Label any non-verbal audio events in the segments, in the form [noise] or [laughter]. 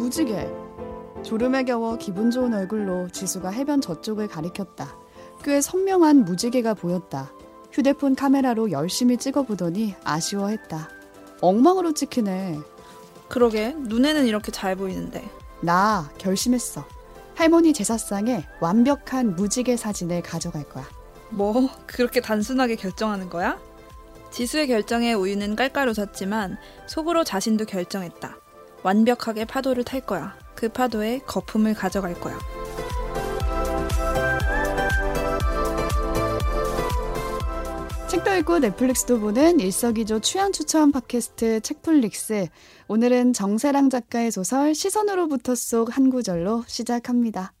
아, 무지개. 졸음에 겨워 기분 좋은 얼굴로 지수가 해변 저쪽을 가리켰다. 꽤 선명한 무지개가 보였다. 휴대폰 카메라로 열심히 찍어보더니 아쉬워했다. 엉망으로 찍히네. 그러게 눈에는 이렇게 잘 보이는데. 나 결심했어. 할머니 제사상에 완벽한 무지개 사진을 가져갈 거야. 뭐 그렇게 단순하게 결정하는 거야? 지수의 결정에 우유는 깔깔 웃었지만 속으로 자신도 결정했다. 완벽하게 파도를 탈 거야. 그 파도에 거품을 가져갈 거야. 책도 읽고 넷플릭스도 보는 일석이조 취향 추천 팟캐스트 책플릭스. 오늘은 정세랑 작가의 소설 시선으로부터 속 한 구절로 시작합니다.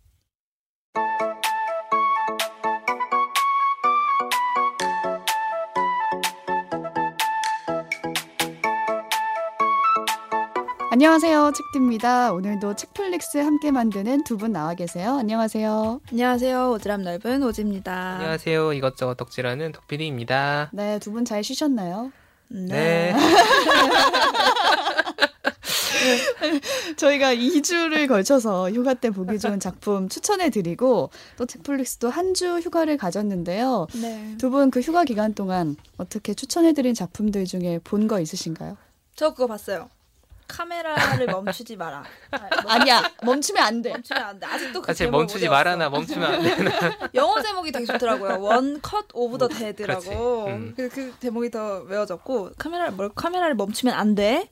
안녕하세요. 책디입니다. 오늘도 책플릭스 함께 만드는 두 분 나와 계세요. 안녕하세요. 안녕하세요. 오지랖 넓은 오지입니다. 안녕하세요. 이것저것 덕질하는 덕PD입니다. 네, 두 분 잘 쉬셨나요? 네. [laughs] 저희가 2주를 걸쳐서 휴가 때 보기 좋은 작품 추천해 드리고 또 책플릭스도 한 주 휴가를 가졌는데요. 네. 두 분 그 휴가 기간 동안 어떻게 추천해 드린 작품들 중에 본 거 있으신가요? 저 그거 봤어요. 카메라를 멈추지 마라. 아니야. 멈추면 안 돼. 멈추면 안 돼. 아직도 그 사실 제목 멈추지 못 말아나. 멈추면 안 되나. [laughs] 영어 제목이 되게 좋더라고요. One Cut of the. Dead라고. 음. 그, 그 제목이 더 외워졌고 카메라 뭘 카메라를 멈추면 안 돼.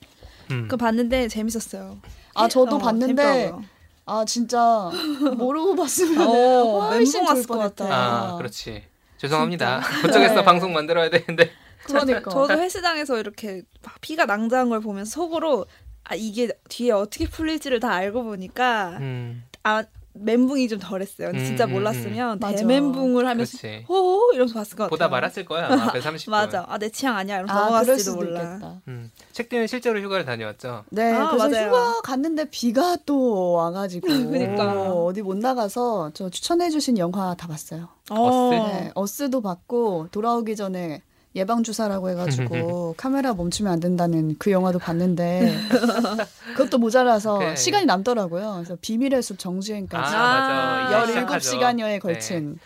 음. 그거 봤는데 재밌었어요. 아, 저도 어, 봤는데 재밌더라고요. 아, 진짜 모르고 봤으면 어, 훨씬 멘붕 좋을 왔을 것 뻔했다. 같아. 아, 그렇지. 죄송합니다. [laughs] 그쪽에서 네. 방송 만들어야 되는데. 그러니까. 저도 헬스장에서 이렇게 막 피가 낭자한 걸 보면서 속으로 아 이게 뒤에 어떻게 풀릴지를 다 알고 보니까 음, 아 멘붕이 좀 덜했어요. 근데 진짜 음, 음, 몰랐으면 맞아. 대멘붕을 하면서 그렇지. 호호 이러면서 봤을 것 같아요. 보다 말았을 거야. 아마 [laughs] 앞에 30분. 맞아. 아 내 취향 아니야. 이러면서 아, 넘어갔을지도 수도 몰라. 있겠다. 음. 책디는 실제로 휴가를 다녀왔죠. 네, 아, 그래서 맞아요. 휴가 갔는데 비가 또 와가지고 [laughs] 그러니까. 어디 못 나가서 저 추천해주신 영화 다 봤어요. 어. 네, 어스도 봤고 돌아오기 전에 예방 주사라고 해가지고 [laughs] 카메라 멈추면 안 된다는 그 영화도 봤는데 [laughs] 그것도 모자라서 그래. 시간이 남더라고요. 그래서 비밀의 숲 정주행까지 아, 맞아. 아, 이제 시작하죠. 17시간여에 걸친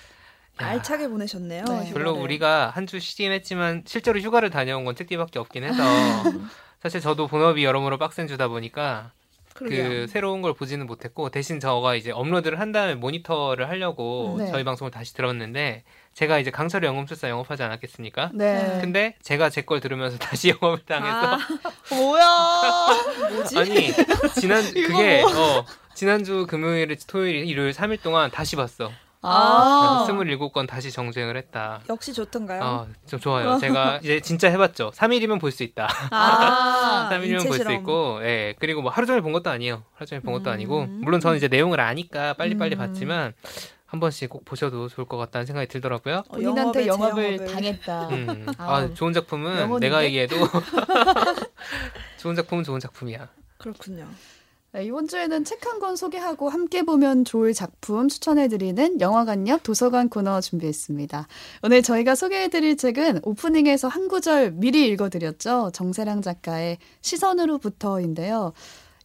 야, 알차게 보내셨네요. 네. 별로 우리가 한 주 쉬긴 했지만 실제로 휴가를 다녀온 건 책디밖에 없긴 해서 [laughs] 사실 저도 본업이 여러모로 빡센 주다 보니까 그러게요. 그 새로운 걸 보지는 못했고 대신 저가 이제 업로드를 한 다음에 모니터를 하려고 네. 저희 방송을 다시 들었는데 제가 이제 강철의 영웅술사 영업하지 않았겠습니까? 네. 근데 제가 제 걸 들으면서 [laughs] 다시 영업을 당해서 아, 뭐야? 뭐지? 아니 지난 그게 어 지난주 금요일 토요일 일요일 3일 동안 다시 봤어. 아, 27건 다시 정주행을 했다. 역시 좋던가요? 어, 좀 좋아요. 제가 이제 진짜 해봤죠. 3일이면 볼 수 있다. 아, [laughs] 3일이면 인체 볼 수. 있고, 예. 그리고 뭐 하루 종일 본 것도 아니에요. 하루 종일 본 것도 음. 아니고, 물론 저는 이제 내용을 아니까 빨리빨리 음. 봤지만, 한 번씩 꼭 보셔도 좋을 것 같다는 생각이 들더라고요. 어, 본인한테 영업에 영업을. 당했다. 음. 아우, 아, 좋은 작품은 영혼인데? 내가 얘기해도 [laughs] 좋은 작품은 좋은 작품이야. 그렇군요. 네, 이번 주에는 책 한 권 소개하고 함께 보면 좋을 작품 추천해드리는 영화관 옆 도서관 코너 준비했습니다. 오늘 저희가 소개해드릴 책은 오프닝에서 한 구절 미리 읽어드렸죠. 정세랑 작가의 시선으로부터인데요.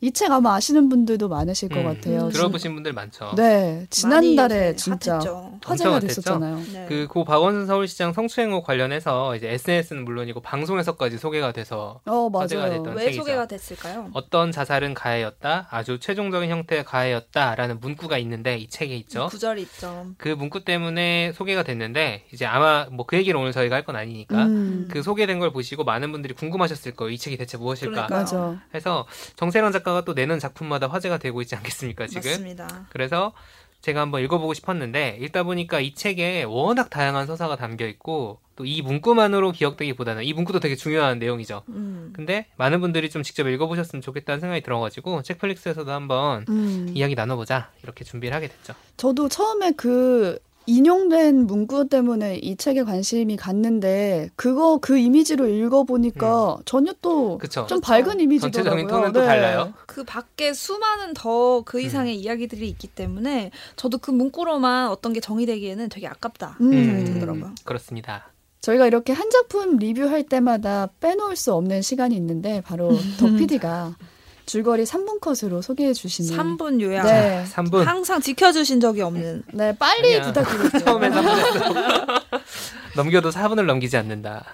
이 책 아마 아시는 분들도 많으실 것 음, 같아요. 들어보신 분들 많죠. 네, 지난달에 진짜. 화제가 됐었잖아요. 네. 그고 박원순 서울시장 성추행호 관련해서 이제 SNS는 물론이고 방송에서까지 소개가 돼서 어, 화제가 맞아요. 됐던 왜 책이죠. 소개가 됐을까요? 어떤 자살은 가해였다, 아주 최종적인 형태의 가해였다라는 문구가 있는데 이 책에 있죠. 구절이 있죠. 그 문구 때문에 소개가 됐는데 이제 아마 뭐 그 얘기를 오늘 저희가 할 건 아니니까 음, 그 소개된 걸 보시고 많은 분들이 궁금하셨을 거예요. 이 책이 대체 무엇일까? 그러니까요. 해서 정세란 작가 가 또 내는 작품마다 화제가 되고 있지 않겠습니까 지금? 맞습니다. 그래서 제가 한번 읽어보고 싶었는데 읽다 보니까 이 책에 워낙 다양한 서사가 담겨 있고 또 이 문구만으로 기억되기보다는 이 문구도 되게 중요한 내용이죠. 음. 근데 많은 분들이 좀 직접 읽어보셨으면 좋겠다는 생각이 들어가지고 책플릭스에서도 한번 음. 이야기 나눠보자 이렇게 준비를 하게 됐죠. 저도 처음에 그 인용된 문구 때문에 이 책에 관심이 갔는데 그거 그 이미지로 읽어보니까 전혀 또좀 그쵸? 밝은 이미지더라고요. 전체적인 톤은 또 네. 달라요. 그 밖에 수많은 더그 음. 이상의 이야기들이 있기 때문에 저도 그 문구로만 어떤 게 정의되기에는 되게 아깝다 음. 생각이 들더라고요. 그렇습니다. 저희가 이렇게 한 작품 리뷰할 때마다 빼놓을 수 없는 시간이 있는데 바로 더 PD가 [laughs] 줄거리 3분 컷으로 소개해 주시는 3분 요약. 네. 3분. 항상 지켜 주신 적이 없는. 네, 빨리. 부탁드릴게요. 처음엔 3분 넘겨도 4분을 넘기지 않는다.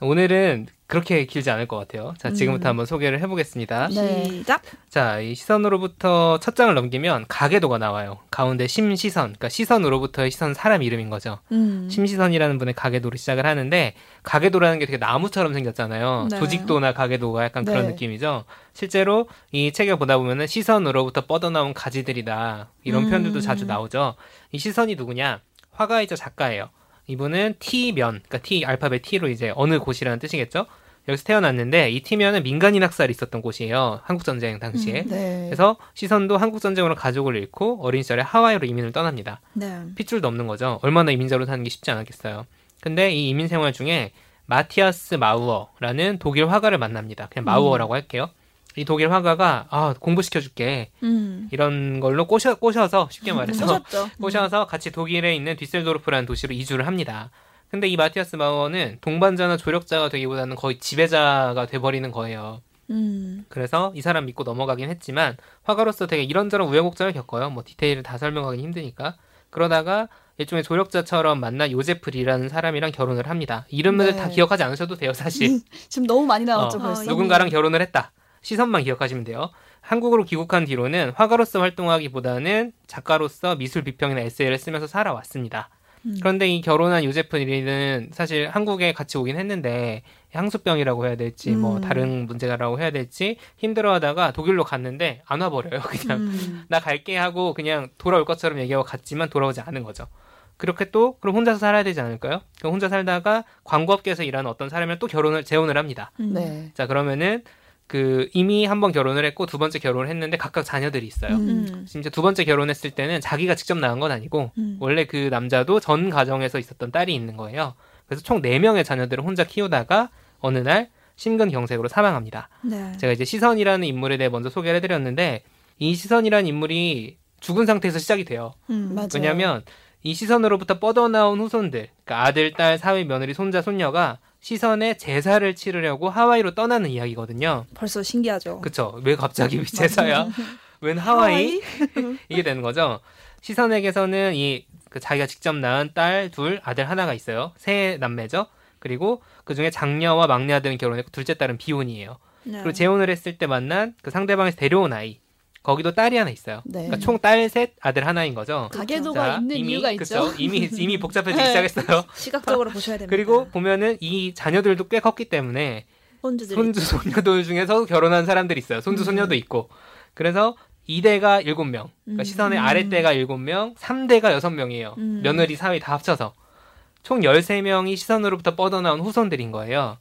오늘은 그렇게 길지 않을 것 같아요. 자, 지금부터 음. 한번 소개를 해보겠습니다. 네. 시작. 자, 이 시선으로부터 첫 장을 넘기면 가계도가 나와요. 가운데 심시선, 그러니까 시선으로부터의 시선 사람 이름인 거죠. 음. 심시선이라는 분의 가계도로 시작을 하는데 가계도라는 게 되게 나무처럼 생겼잖아요. 네. 조직도나 가계도가 약간 그런 네. 느낌이죠. 실제로 이 책을 보다 보면은 시선으로부터 뻗어나온 가지들이다 이런 음. 표현들도 자주 나오죠. 이 시선이 누구냐? 화가이자 작가예요. 이분은 T면, 그러니까 T 알파벳 T로 이제 어느 곳이라는 뜻이겠죠. 여기서 태어났는데 이 T면은 민간인 학살이 있었던 곳이에요. 한국 전쟁 당시에. 음. 네. 그래서 시선도 한국 전쟁으로 가족을 잃고 어린 시절에 하와이로 이민을 떠납니다. 네. 핏줄도 없는 거죠. 얼마나 이민자로 사는 게 쉽지 않았겠어요. 근데 이 이민 생활 중에 마티아스 마우어라는 독일 화가를 만납니다. 그냥 마우어라고 할게요. 이 독일 화가가 아, 공부시켜 줄게 음. 이런 걸로 꼬셔, 꼬셔서 쉽게 말해서 꼬셨죠. [laughs] 꼬셔서 같이 독일에 있는 뒤셀도르프라는 도시로 이주를 합니다. 근데 이 마티아스 마우어는 동반자나 조력자가 되기보다는 거의 지배자가 돼버리는 거예요. 음. 그래서 이 사람 믿고 넘어가긴 했지만 화가로서 되게 이런저런 우여곡절을 겪어요. 뭐 디테일을 다 설명하기 힘드니까. 그러다가 일종의 조력자처럼 만난 요제프리라는 사람이랑 결혼을 합니다. 이름을 네. 다 기억하지 않으셔도 돼요, 사실. [laughs] 지금 너무 많이 나왔죠, 어, 벌써. 아, 누군가랑 결혼을 했다. 시선만 기억하시면 돼요. 한국으로 귀국한 뒤로는 화가로서 활동하기보다는 작가로서 미술 비평이나 에세이를 쓰면서 살아왔습니다. 음. 그런데 이 결혼한 요제프 리는 사실 한국에 같이 오긴 했는데 향수병이라고 해야 될지 뭐 음. 다른 문제라고 해야 될지 힘들어하다가 독일로 갔는데 안 와버려요. [laughs] 그냥 음. 나 갈게 하고 그냥 돌아올 것처럼 얘기하고 갔지만 돌아오지 않은 거죠. 그렇게 또 그럼 혼자서 살아야 되지 않을까요? 그럼 혼자 살다가 광고업계에서 일하는 어떤 사람이랑 또 결혼을 재혼을 합니다. 음. 네. 자 그러면은 그 이미 한 번 결혼을 했고 두 번째 결혼을 했는데 각각 자녀들이 있어요. 음. 음. 심지어 두 번째 결혼했을 때는 자기가 직접 낳은 건 아니고 음. 원래 그 남자도 전 가정에서 있었던 딸이 있는 거예요. 그래서 총 4명의 자녀들을 혼자 키우다가 어느 날 심근경색으로 사망합니다. 네. 제가 이제 시선이라는 인물에 대해 먼저 소개를 해드렸는데 이 시선이라는 인물이 죽은 상태에서 시작이 돼요. 음. 맞아요. 왜냐하면 이 시선으로부터 뻗어나온 후손들, 그러니까 아들, 딸, 사위, 며느리, 손자, 손녀가 시선의 제사를 치르려고 하와이로 떠나는 이야기거든요. 벌써 신기하죠. 그쵸? 왜 갑자기 [laughs] 제사야? 웬 하와이? [laughs] 이게 되는 거죠. 시선에게서는 이 그 자기가 직접 낳은 딸 둘, 아들 하나가 있어요. 세 남매죠. 그리고 그 중에 장녀와 막내 아들은 결혼했고 둘째 딸은 비혼이에요. 네. 그리고 재혼을 했을 때 만난 그 상대방에서 데려온 아이. 거기도 딸이 하나 있어요. 네. 그러니까 총 딸 셋, 아들 하나인 거죠. 가계도가 있는 이유가 있죠. 그쵸? 이미 이미 복잡해지기 [laughs] 네. 시작했어요. 시각적으로 보셔야 됩니다. 그리고 보면은 이 자녀들도 꽤 컸기 때문에 혼주들이 손주 손녀들 중에서 결혼한 사람들이 있어요. 손주 음. 손녀도 있고. 그래서 2대가 7명. 그러니까 음. 시선의 음. 아랫대가 7명, 3대가 6명이에요. 음. 며느리 사위 다 합쳐서. 총 13명이 시선으로부터 뻗어나온 후손들인 거예요.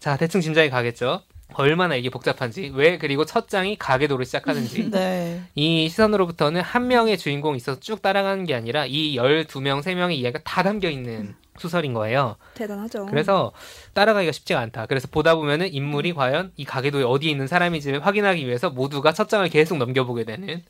자, 대충 짐작이 가겠죠. 얼마나 이게 복잡한지, 왜 그리고 첫 장이 가계도로 시작하는지. [laughs] 네. 이 시선으로부터는 한 명의 주인공이 있어서 쭉 따라가는 게 아니라 이 12명, 3명의 이야기가 다 담겨 있는 소설인 거예요. 대단하죠. 그래서 따라가기가 쉽지가 않다. 그래서 보다 보면은 인물이 과연 이 가계도에 어디에 있는 사람인지를 확인하기 위해서 모두가 첫 장을 계속 넘겨보게 되는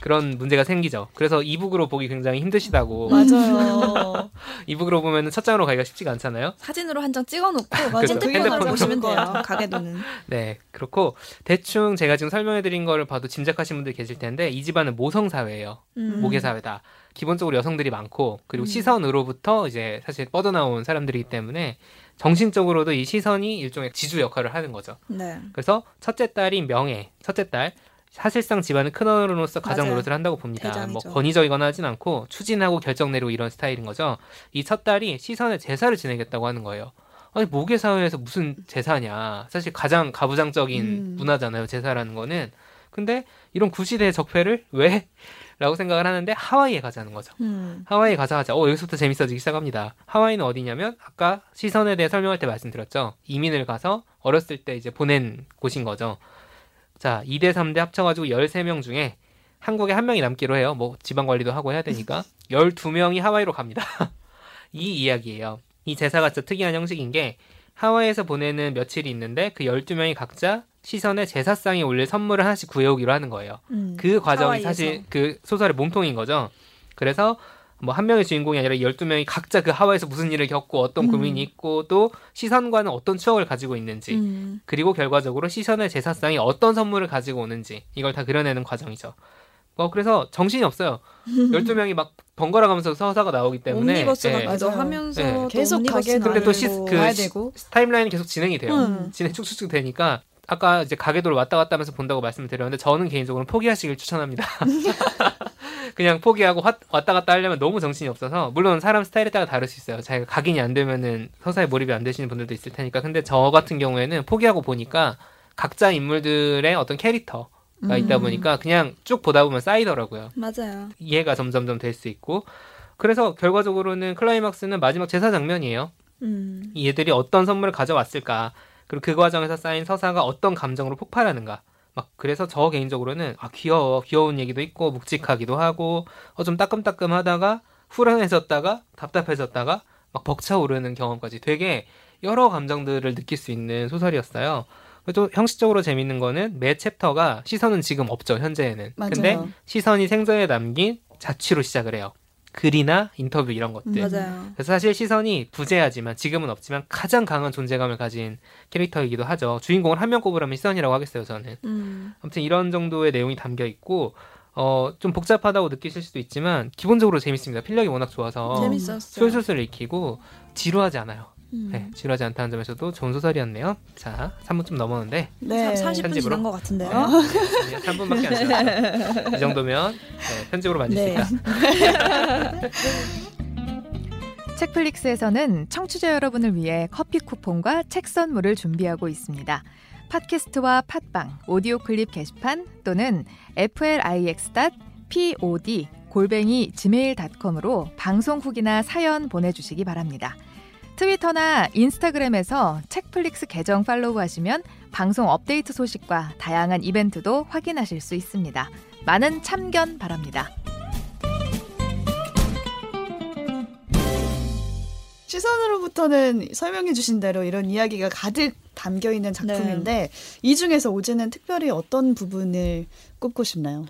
그런 문제가 생기죠. 그래서 이북으로 보기 굉장히 힘드시다고. [laughs] 맞아요. [laughs] 이북으로 보면은 첫 장으로 가기가 쉽지가 않잖아요. 사진으로 한 장 찍어놓고. 핸드폰으로 핸드폰으로. 보시면 돼요. 가게도는. 네, 그렇고 대충 제가 지금 설명해드린 거를 봐도 짐작하신 분들 계실 텐데 이 집안은 모성 사회예요. 음. 모계 사회다. 기본적으로 여성들이 많고 그리고 음. 시선으로부터 이제 사실 뻗어나온 사람들이기 때문에 정신적으로도 이 시선이 일종의 지주 역할을 하는 거죠. 네. 그래서 첫째 딸이 명예, 첫째 딸 사실상 집안의 큰 어른으로서 가장 맞아요. 노릇을 한다고 봅니다. 대장이죠. 뭐 권위적이거나 하진 않고 추진하고 결정 내리고 이런 스타일인 거죠. 이 첫 딸이 시선의 제사를 지내겠다고 하는 거예요. 아니 모계 사회에서 무슨 제사냐? 사실 가장 가부장적인 음. 문화잖아요. 제사라는 거는. 근데 이런 구시대의 적폐를 왜? [laughs] 라고 생각을 하는데 하와이에 가자는 거죠. 음. 하와이에 가자 하자. 어, 여기서부터 재밌어지기 시작합니다. 하와이는 어디냐면 아까 시선에 대해 설명할 때 말씀드렸죠. 이민을 가서 어렸을 때 이제 보낸 곳인 거죠. 자, 2대 3대 합쳐가지고 13명 중에 한국에 한 명이 남기로 해요. 뭐 지방 관리도 하고 해야 되니까 [laughs] 12명이 하와이로 갑니다. [laughs] 이 이야기예요. 이 제사가 진짜 특이한 형식인 게 하와이에서 보내는 며칠이 있는데 그 12명이 각자 시선에 제사상에 올릴 선물을 하나씩 구해오기로 하는 거예요. 음. 그 과정이 하와이에서. 사실 그 소설의 몸통인 거죠. 그래서 뭐 한 명의 주인공이 아니라 12명이 각자 그 하와이에서 무슨 일을 겪고 어떤 음. 고민이 있고 또 시선과는 어떤 추억을 가지고 있는지 음. 그리고 결과적으로 시선의 제사상이 어떤 선물을 가지고 오는지 이걸 다 그려내는 과정이죠. 어 그래서 정신이 없어요. [laughs] 12명이 막 번갈아 가면서 서사가 나오기 때문에 옴니버스 예. 맞아요. 하면서 네. 또 계속 가게 근데 또 시-. 그 시- 되고. 타임라인이 계속 진행이 돼요. 음. 진행 쭉쭉쭉 되니까 아까 이제 가계도를 왔다 갔다 하면서 본다고 말씀을 드렸는데 저는 개인적으로 포기하시길 추천합니다. [laughs] 그냥 포기하고 화- 왔다 갔다 하려면 너무 정신이 없어서 물론 사람 스타일에 따라 다를 수 있어요. 자기가 각인이 안 되면은 서사에 몰입이 안 되시는 분들도 있을 테니까 근데 저 같은 경우에는 포기하고 보니까 각자 인물들의 어떤 캐릭터 가 있다 음. 보니까 그냥 쭉 보다 보면 쌓이더라고요. 맞아요. 이해가 점점점 될 수 있고 그래서 결과적으로는 클라이막스는 마지막 제사 장면이에요. 음. 얘들이 어떤 선물을 가져왔을까 그리고 그 과정에서 쌓인 서사가 어떤 감정으로 폭발하는가 막 그래서 저 개인적으로는 아 귀여워 귀여운 얘기도 있고 묵직하기도 하고 어 좀 따끔따끔하다가 후련해졌다가 답답해졌다가 막 벅차오르는 경험까지 되게 여러 감정들을 느낄 수 있는 소설이었어요. 또 형식적으로 재밌는 거는 매 챕터가 시선은 지금 없죠 현재에는. 맞아요. 근데 시선이 생전에 남긴 자취로 시작을 해요. 글이나 인터뷰 이런 것들. 음. 맞아요. 그래서 사실 시선이 부재하지만 지금은 없지만 가장 강한 존재감을 가진 캐릭터이기도 하죠. 주인공을 한 명 꼽으라면 시선이라고 하겠어요, 저는. 음. 아무튼 이런 정도의 내용이 담겨 있고 어, 좀 복잡하다고 느끼실 수도 있지만 기본적으로 재밌습니다. 필력이 워낙 좋아서 재밌었어요. 술술술 읽히고 지루하지 않아요. 음. 네, 지루하지 않다는 점에서도 좋은 소설이었네요. 자, 3분 좀 넘었는데 네. 30분 편집으로? 지난 것 같은데요. 그냥 3분밖에 안 지났어요. 이 정도면 네, 편집으로 만질 네. 수 [laughs] 있다. 책플릭스에서는 청취자 여러분을 위해 커피 쿠폰과 책 선물을 준비하고 있습니다. 팟캐스트와 팟빵, 오디오 클립 게시판 또는 flix.pod 골뱅이 gmail.com으로 방송 후기나 사연 보내주시기 바랍니다. 트위터나 인스타그램에서 책플릭스 계정 팔로우하시면 방송 업데이트 소식과 다양한 이벤트도 확인하실 수 있습니다. 많은 참견 바랍니다. 시선으로부터는 설명해 주신 대로 이런 이야기가 가득 담겨 있는 작품인데 이 중에서 오즈는 특별히 어떤 부분을 꼽고 싶나요?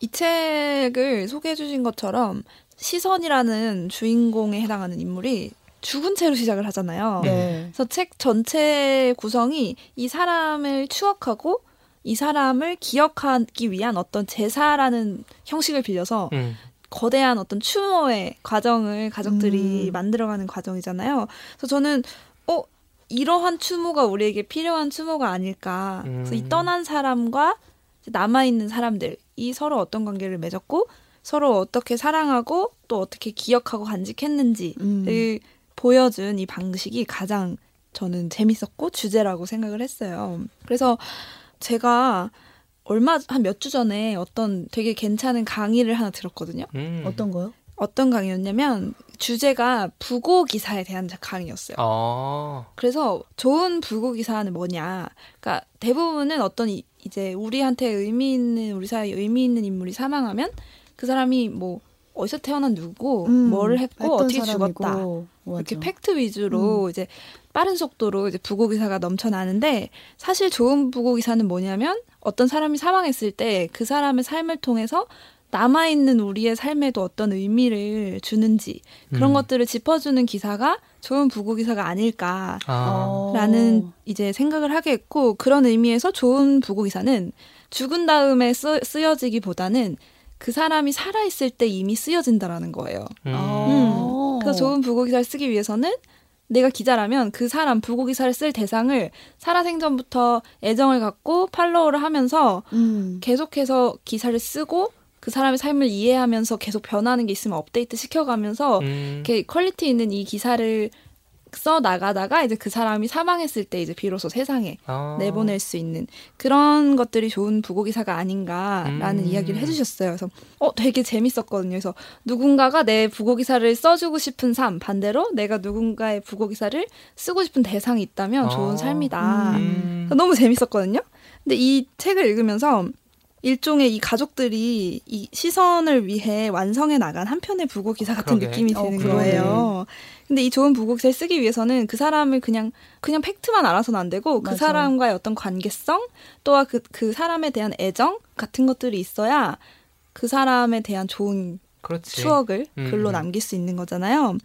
이 책을 소개해 주신 것처럼 시선이라는 주인공에 해당하는 인물이 죽은 채로 시작을 하잖아요. 네. 그래서 책 전체 구성이 이 사람을 추억하고 이 사람을 기억하기 위한 어떤 제사라는 형식을 빌려서 음, 거대한 어떤 추모의 과정을 가족들이 음. 만들어가는 과정이잖아요. 그래서 저는 어 이러한 추모가 우리에게 필요한 추모가 아닐까. 그래서 이 음. 떠난 사람과 남아 있는 사람들 이 서로 어떤 관계를 맺었고 서로 어떻게 사랑하고 또 어떻게 기억하고 간직했는지를 음. 보여준 이 방식이 가장 저는 재밌었고 주제라고 생각을 했어요. 그래서 제가 얼마 한 몇 주 전에 어떤 되게 괜찮은 강의를 하나 들었거든요. 음. 어떤 거요? 어떤 강의였냐면 주제가 부고 기사에 대한 강의였어요. 어, 그래서 좋은 부고 기사는 뭐냐? 그러니까 대부분은 어떤 이, 이제 우리한테 의미 있는 우리 사회에 의미 있는 인물이 사망하면 그 사람이 뭐 어디서 태어난 누구고 음, 뭘 했고 어떻게 사람이고, 죽었다. 맞아. 이렇게 팩트 위주로 이제 빠른 속도로 이제 부고 기사가 넘쳐나는데 사실 좋은 부고 기사는 뭐냐면 어떤 사람이 사망했을 때 그 사람의 삶을 통해서 남아 있는 우리의 삶에도 어떤 의미를 주는지 그런 음. 것들을 짚어주는 기사가 좋은 부고 기사가 아닐까. 아, 어. 라는 이제 생각을 하게 했고 그런 의미에서 좋은 부고 기사는 죽은 다음에 쓰, 쓰여지기보다는 그 사람이 살아 있을 때 이미 쓰여진다라는 거예요. 음. 어. 그래서 좋은 부고 기사를 쓰기 위해서는 내가 기자라면 그 사람 부고 기사를 쓸 대상을 살아생전부터 애정을 갖고 follow를 하면서 음. 계속해서 기사를 쓰고 그 사람의 삶을 이해하면서 계속 변하는 게 있으면 업데이트 시켜가면서 음. 이렇게 quality 있는 이 기사를 써 나가다가 이제 그 사람이 사망했을 때 이제 비로소 세상에 아. 내보낼 수 있는 그런 것들이 좋은 부고 기사가 아닌가라는 음. 이야기를 해주셨어요. 그래서 어 되게 재밌었거든요. 그래서 누군가가 내 부고 기사를 써주고 싶은 삶 반대로 내가 누군가의 부고 기사를 쓰고 싶은 대상이 있다면 좋은 아. 삶이다. 음. 너무 재밌었거든요. 근데 이 책을 읽으면서 일종의 이 가족들이 이 시선을 위해 완성해 나간 한 편의 부고 기사 같은 그러게. 느낌이 어, 드는 그러네. 거예요. 근데 이 좋은 부고 기사를 쓰기 위해서는 그 사람을 그냥 그냥 팩트만 알아서는 안 되고 그 맞아. 사람과의 어떤 관계성 또한 그, 그 사람에 대한 애정 같은 것들이 있어야 그 사람에 대한 좋은 그렇지. 추억을 음, 글로 음. 남길 수 있는 거잖아요.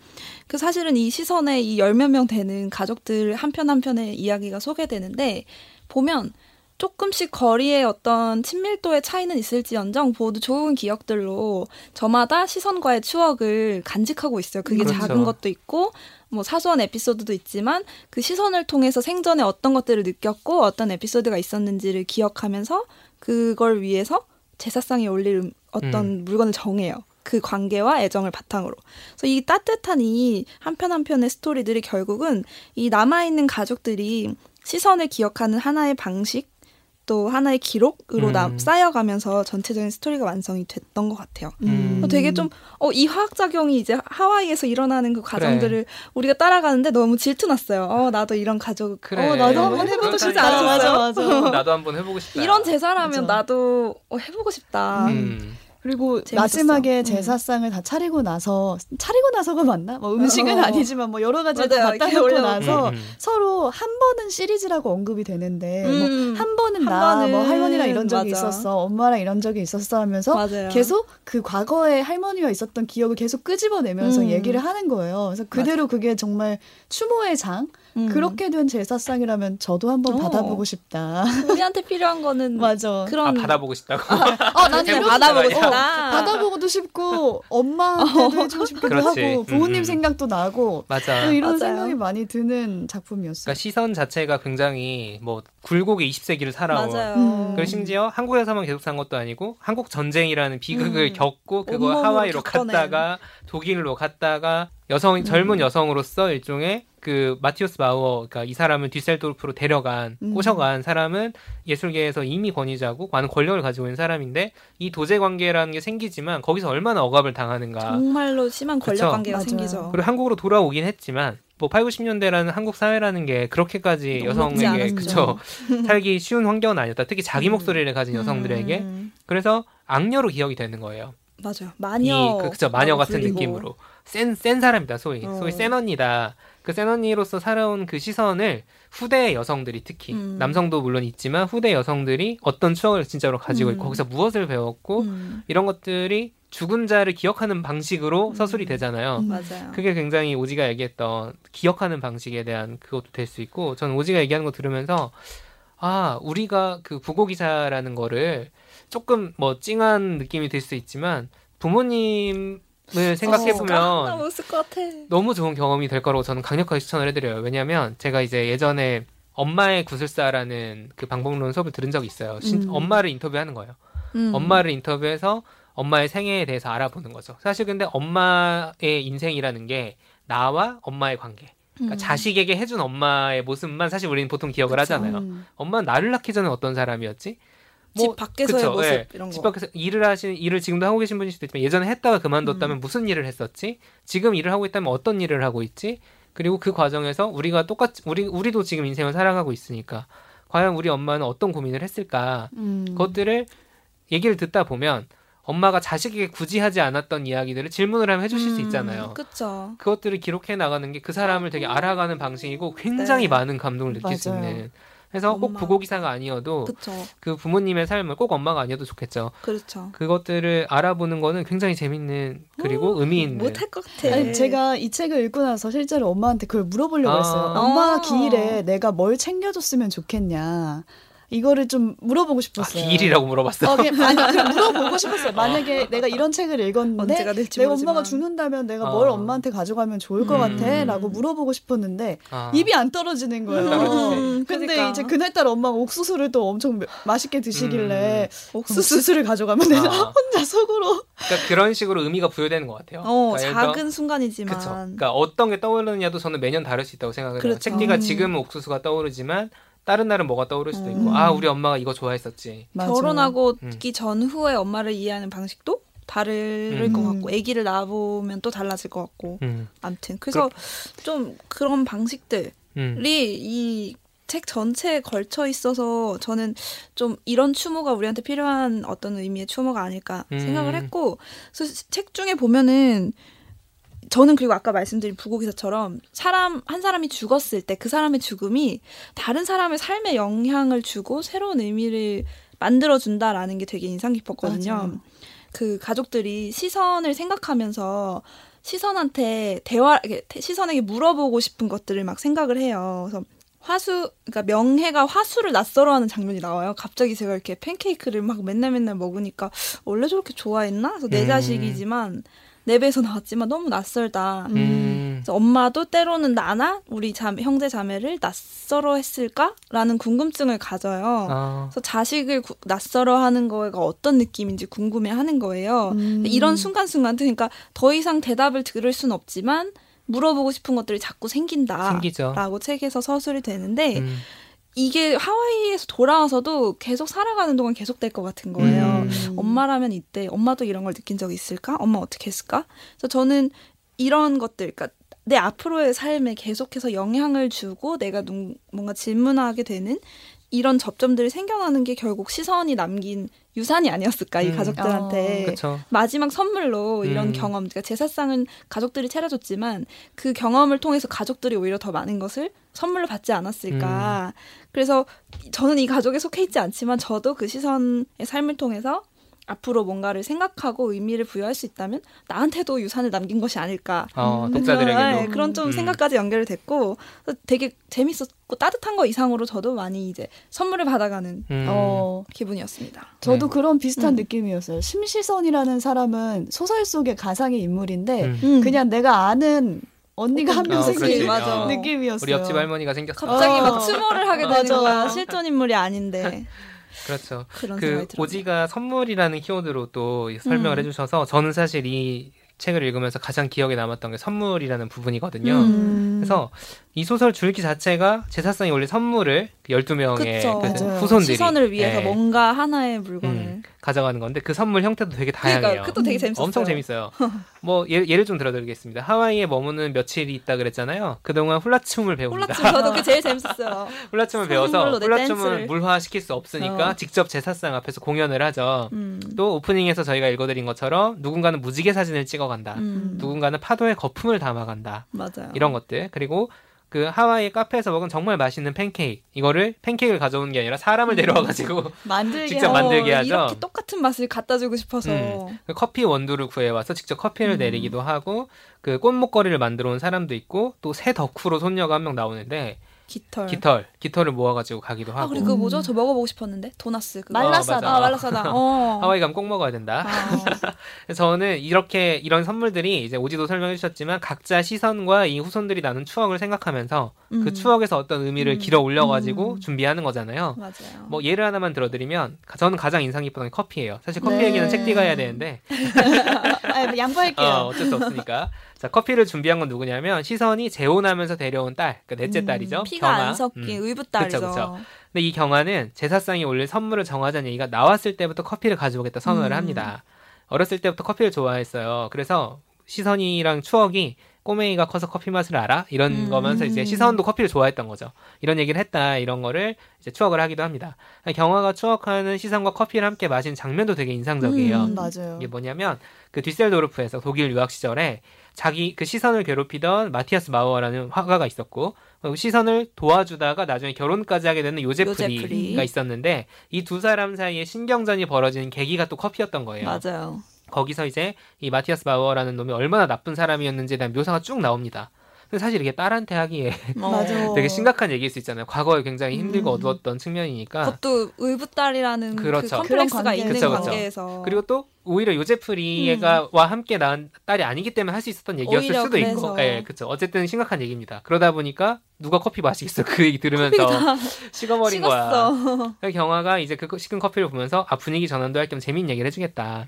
그 사실은 이 시선에 이 열 몇 명 되는 가족들 한편 한 편의 이야기가 소개되는데 보면 조금씩 거리에 어떤 친밀도의 차이는 있을지언정 모두 좋은 기억들로 저마다 시선과의 추억을 간직하고 있어요. 그게 그렇죠. 작은 것도 있고 뭐 사소한 에피소드도 있지만 그 시선을 통해서 생전에 어떤 것들을 느꼈고 어떤 에피소드가 있었는지를 기억하면서 그걸 위해서 제사상에 올릴 음- 어떤 물건을 정해요. 그 관계와 애정을 바탕으로. 그래서 이 따뜻한 이 한편 한 편의 스토리들이 결국은 이 남아있는 가족들이 시선을 기억하는 하나의 방식 또 하나의 기록으로 음. 남, 쌓여가면서 전체적인 스토리가 완성이 됐던 것 같아요. 음. 어, 되게 좀, 어, 이 화학작용이 이제 하와이에서 일어나는 그 과정들을 우리가 따라가는데 너무 질투났어요. 어, 나도 이런 가족. 그래. 어, 나도 한번 해보고 싶지. 않았어요? 맞아, 맞아. 나도 한번 해보고 싶다. 이런 제사라면 맞아. 나도 어, 해보고 싶다. 음. 그리고 재밌었어. 마지막에 음. 제사상을 다 차리고 나서 차리고 나서가 맞나? 뭐 음식은 어. 아니지만 뭐 여러 가지 다 맞아요. 갖다 놓고. 나서 음, 음. 서로 한 번은 시리즈라고 언급이 되는데 음. 뭐한 번은 한나뭐 번은 할머니랑 이런 적이 맞아. 있었어 엄마랑 이런 적이 있었어 하면서 맞아요. 계속 그 과거에 할머니와 있었던 기억을 계속 끄집어내면서 음. 얘기를 하는 거예요. 그래서 그대로 그게 정말 추모의 장 음. 그렇게 된 제사상이라면 저도 한번 어. 받아보고 싶다. 우리한테 필요한 거는 [laughs] 맞아. 그런 아 받아보고 싶다고. 아, 난 그냥 이런 받아보고. 싶다. 받아보고도 싶고 엄마한테도 해주고 싶기도 그렇지. 하고 부모님 음, 음. 생각도 나고 맞아. 이런 맞아요. 생각이 많이 드는 작품이었어요. 그러니까 시선 자체가 굉장히 뭐 굴곡의 20세기를 살아온. 맞아요. 음. 그리고 심지어 한국에서만 계속 산 것도 아니고 한국 전쟁이라는 비극을 음. 겪고 온몸으로 하와이로 겪어낸. 갔다가 독일로 갔다가 여성 젊은 여성으로서 일종의 그 마티오스 마우어 그러니까 이 사람을 뒤셀도르프로 데려간 음. 꼬셔간 사람은 예술계에서 이미 권위자고 많은 권력을 가지고 있는 사람인데 이 도제 관계라는 게 생기지만 거기서 얼마나 억압을 당하는가 정말로 심한 권력 그쵸. 관계가 맞아요. 생기죠. 그리고 한국으로 돌아오긴 했지만 뭐 8, 90년대라는 한국 사회라는 게 그렇게까지 여성에게. 그쵸 [laughs] 살기 쉬운 환경은 아니었다. 특히 자기 음. 목소리를 가진 여성들에게 음, 그래서 악녀로 기억이 되는 거예요. 맞아요. 마녀. 이, 그, 그쵸, 마녀 같은 느낌으로. 센, 센 사람이다, 소위. 어. 소위 센 언니다. 그 센 언니로서 살아온 그 시선을 후대 여성들이 특히, 음. 남성도 물론 있지만 후대 여성들이 어떤 추억을 진짜로 가지고 있고, 음. 거기서 무엇을 배웠고, 음, 이런 것들이 죽은 자를 기억하는 방식으로 서술이 되잖아요. 음. 맞아요. 그게 굉장히 오지가 얘기했던 기억하는 방식에 대한 그것도 될 수 있고, 저는 오지가 얘기하는 거 들으면서, 아, 우리가 그 부고기사라는 거를 조금 뭐 찡한 느낌이 들 수 있지만, 부모님 을 생각해 보면, 것 같아. 너무 좋은 경험이 될 거라고 저는 강력하게 추천을 해드려요. 왜냐면 제가 이제 예전에 엄마의 구슬사라는 그 방법론 수업을 들은 적이 있어요. 신- 음. 엄마를 인터뷰하는 거예요. 음. 엄마를 인터뷰해서 엄마의 생애에 대해서 알아보는 거죠. 사실 근데 엄마의 인생이라는 게 나와 엄마의 관계. 그러니까 음. 자식에게 해준 엄마의 모습만 사실 우리는 보통 기억을 그쵸. 하잖아요. 음. 엄마는 나를 낳기 전에 어떤 사람이었지? 집 밖에서의 그쵸, 모습 예. 이런 거. 집 밖에서 일을 하신 일을 지금도 하고 계신 분일 수도 있지만 예전에 했다가 그만뒀다면 음. 무슨 일을 했었지? 지금 일을 하고 있다면 어떤 일을 하고 있지? 그리고 그 과정에서 우리가 똑같이 우리 우리도 지금 인생을 살아가고 있으니까 과연 우리 엄마는 어떤 고민을 했을까? 음. 그것들을 얘기를 듣다 보면 엄마가 자식에게 굳이 하지 않았던 이야기들을 질문을 하면 해주실 수 음, 있잖아요. 그쵸. 그것들을 기록해 나가는 게 그 사람을 되게 알아가는 방식이고 굉장히 네. 많은 감동을 느낄 수 맞아요. 있는. 그래서 꼭 엄마. 부고기사가 아니어도 그쵸. 그 부모님의 삶을 꼭 엄마가 아니어도 좋겠죠. 그렇죠. 그것들을 알아보는 거는 굉장히 재밌는 그리고 의미 있는. 못할 것 같아. 아니, 제가 이 책을 읽고 나서 실제로 엄마한테 그걸 물어보려고 아. 했어요. 엄마 어. 기일에 내가 뭘 챙겨줬으면 좋겠냐. 이거를 좀 물어보고 아, 싶었어요. 기일이라고 물어봤어. 어, 그냥, 아니, 그냥 [laughs] 물어보고 싶었어요. 만약에 내가 이런 책을 읽었는데 언제가 될지 내 모르지만. 엄마가 죽는다면 내가 어. 뭘 엄마한테 가져가면 좋을 것 음. 같아? 라고 물어보고 싶었는데 아. 입이 안 떨어지는 거예요. 떨어지지. 음, 근데 그러니까. 이제 그날따라 엄마가 옥수수를 또 엄청 매- 맛있게 드시길래 옥수수. 옥수수를 가져가면 내가 아. 혼자 속으로 그러니까 그런 식으로 의미가 부여되는 것 같아요. 어, 그러니까 작은 순간이지만. 그쵸. 그러니까 어떤 게 떠오르느냐도 저는 매년 다를 수 있다고 생각을 해요. 그렇죠. 책디가 음. 지금은 옥수수가 떠오르지만 다른 날은 뭐가 떠오를 수도 있고 음. 아 우리 엄마가 이거 좋아했었지. 맞아. 결혼하고 음. 기 전후에 엄마를 이해하는 방식도 다를 음. 것 같고 아기를 낳아보면 또 달라질 것 같고 음. 암튼 그래서 좀 그런 방식들이 음. 이책 전체에 걸쳐 있어서 저는 좀 이런 추모가 우리한테 필요한 어떤 의미의 추모가 아닐까 음. 생각을 했고 그래서 책 중에 보면은 저는 그리고 아까 말씀드린 부고기사처럼 사람 한 사람이 죽었을 때 그 사람의 죽음이 다른 사람의 삶에 영향을 주고 새로운 의미를 만들어 준다라는 게 되게 인상 깊었거든요. 맞아요. 그 가족들이 시선을 생각하면서 시선한테 대화 시선에게 물어보고 싶은 것들을 막 생각을 해요. 그래서 화수 그러니까 명혜가 화수를 낯설어하는 장면이 나와요. 갑자기 제가 이렇게 팬케이크를 막 맨날 맨날 먹으니까 원래 저렇게 좋아했나? 그래서 내 음. 자식이지만 내 배에서 나왔지만 너무 낯설다. 음. 엄마도 때로는 나나 우리 자, 형제 자매를 낯설어 했을까라는 궁금증을 가져요. 아. 그래서 자식을 구- 낯설어 하는 거가 어떤 느낌인지 궁금해 하는 거예요. 음. 이런 순간순간 그러니까 더 이상 대답을 들을 순 없지만 물어보고 싶은 것들이 자꾸 생긴다. 생기죠. 라고 책에서 서술이 되는데 음. 이게 하와이에서 돌아와서도 계속 살아가는 동안 계속 될 것 같은 거예요. 음. 엄마라면 이때 엄마도 이런 걸 느낀 적 있을까? 엄마 어떻게 했을까? 그래서 저는 이런 것들, 그러니까 내 앞으로의 삶에 계속해서 영향을 주고 내가 눈- 뭔가 질문하게 되는 이런 접점들이 생겨나는 게 결국 시선이 남긴 유산이 아니었을까 이 음. 가족들한테 그렇죠. 마지막 선물로 이런 음. 경험, 그러니까 제사상은 가족들이 차려줬지만 그 경험을 통해서 가족들이 오히려 더 많은 것을 선물로 받지 않았을까. 그래서 저는 이 가족에 속해 있지 않지만 저도 그 시선의 삶을 통해서 앞으로 뭔가를 생각하고 의미를 부여할 수 있다면 나한테도 유산을 남긴 것이 아닐까. 어, 음. 독자들에게도. 네, 그런 좀 음. 생각까지 연결이 됐고 그래서 되게 재밌었고 따뜻한 거 이상으로 저도 많이 이제 선물을 받아가는 음. 어, 기분이었습니다. 저도 네. 그런 비슷한 음. 느낌이었어요. 심시선이라는 사람은 소설 속의 가상의 인물인데 음. 음. 그냥 내가 아는 언니가 한명 어, 생긴. 어. 느낌이었어요. 우리 옆집 할머니가 생겼어. 갑자기 어. 막 추모를 하게 [laughs] 되는. 거야. 실존 인물이 아닌데 [laughs] 그렇죠. 그. 오지가 선물이라는 키워드로 또 설명을 음. 해주셔서 저는 사실 이 책을 읽으면서 가장 기억에 남았던 게 선물이라는 부분이거든요. 음. 그래서 이 소설 줄기 자체가 제사상이 원래 선물을 그 12명의 그쵸. 그. 후손들이 시선을 위해서 예, 뭔가 하나의 물건을 음, 가져가는 건데 그 선물 형태도 되게 다양해요. 그러니까 그것도 되게 재밌었어요. 엄청 재밌어요. 뭐 예, 예를 좀 들어드리겠습니다. 하와이에 머무는 며칠이 있다 그랬잖아요. 그동안 훌라춤을 배웁니다. 홀라춤 저도 그 제일 재밌었어요. [laughs] 훌라춤을 배워서 훌라춤을. 물화시킬 수 없으니까 어. 직접 제사상 앞에서 공연을 하죠. 음. 또 오프닝에서 저희가 읽어드린 것처럼 누군가는 무지개 사진을 찍어간다. 음. 누군가는 파도에 거품을 담아간다. 맞아요. 이런 것들. 그리고 그 하와이 카페에서 먹은 정말 맛있는 팬케이크. 이거를 팬케이크를 가져오는 게 아니라 사람을 데려와가지고 만들게 [laughs] 직접 하고 만들게 하죠. 이렇게 똑같은 맛을 갖다 주고 싶어서 음. 그 커피 원두를 구해와서 직접 커피를 음. 내리기도 하고 그 꽃목걸이를 만들어 온 사람도 있고 또 새 덕후로 손녀가 한 명 나오는데 깃털. 깃털 깃털을 모아가지고 가기도 아 하고 그리고 그거 뭐죠? 저 먹어보고 싶었는데 도나스. 그거. 말라사다. 아, 아. 말라사다. [laughs] 어. 하와이 가면 꼭 먹어야 된다. 아. [laughs] 저는 이렇게 이런 선물들이 이제 오지도 설명해 주셨지만 각자 시선과 이 후손들이 나눈 추억을 생각하면서 음. 그 추억에서 어떤 의미를 음. 길어 올려가지고 음. 준비하는 거잖아요. 맞아요. 뭐 예를 하나만 들어드리면 저는 가장 인상 깊었던 게 커피예요. 사실 커피 네. 얘기는 책 뒤가 해야 되는데 [laughs] 아, 뭐 양보할게요. 어, 어쩔 수 없으니까. 자 커피를 준비한 건 누구냐면 시선이 재혼하면서 데려온 딸, 그 넷째 음, 딸이죠. 피가 경아. 안 섞인 음. 의붓 딸이죠. 그쵸, 그쵸. 근데 이 경아는 제사상이 올릴 선물을 정하자는 얘기가 나왔을 때부터 커피를 가져오겠다 선언을 음. 합니다. 어렸을 때부터 커피를 좋아했어요. 그래서 시선이랑 추억이 꼬맹이가 커서 커피 맛을 알아? 이런 음. 거면서 이제 시선도 커피를 좋아했던 거죠. 이런 얘기를 했다. 이런 거를 이제 추억을 하기도 합니다. 경아가 추억하는 시선과 커피를 함께 마신 장면도 되게 인상적이에요. 음, 맞아요. 이게 뭐냐면 그 뒤셀도르프에서 독일 유학 시절에 자기 그 시선을 괴롭히던 마티아스 마우어라는 화가가 있었고 그 시선을 도와주다가 나중에 결혼까지 하게 되는 요제프리가 요제프리. 있었는데 이 두 사람 사이에 신경전이 벌어지는 계기가 또 커피였던 거예요. 맞아요. 거기서 이제 이 마티아스 마우어라는 놈이 얼마나 나쁜 사람이었는지에 대한 묘사가 쭉 나옵니다. 근데 사실 이게 딸한테 하기에 [laughs] 맞아. 되게 심각한 얘기일 수 있잖아요. 과거에 굉장히 힘들고 음. 어두웠던 측면이니까. 그것도 의붓딸이라는 그 그렇죠. 컴플렉스가 그런 관계. 있는 그쵸, 그쵸. 관계에서 그리고 또 오히려 요제프리가 와 함께 낳은 딸이 아니기 때문에 할 수 있었던 얘기였을 수도 있고, 그래서. 예, 그렇죠. 어쨌든 심각한 얘기입니다. 그러다 보니까 누가 커피 마시겠어 그 얘기 들으면서 [laughs] 식어버린 거야. 식었어. 그래서 경화가 이제 그 식은 커피를 보면서 아 분위기 전환도 할 겸 재밌는 얘기를 해주겠다.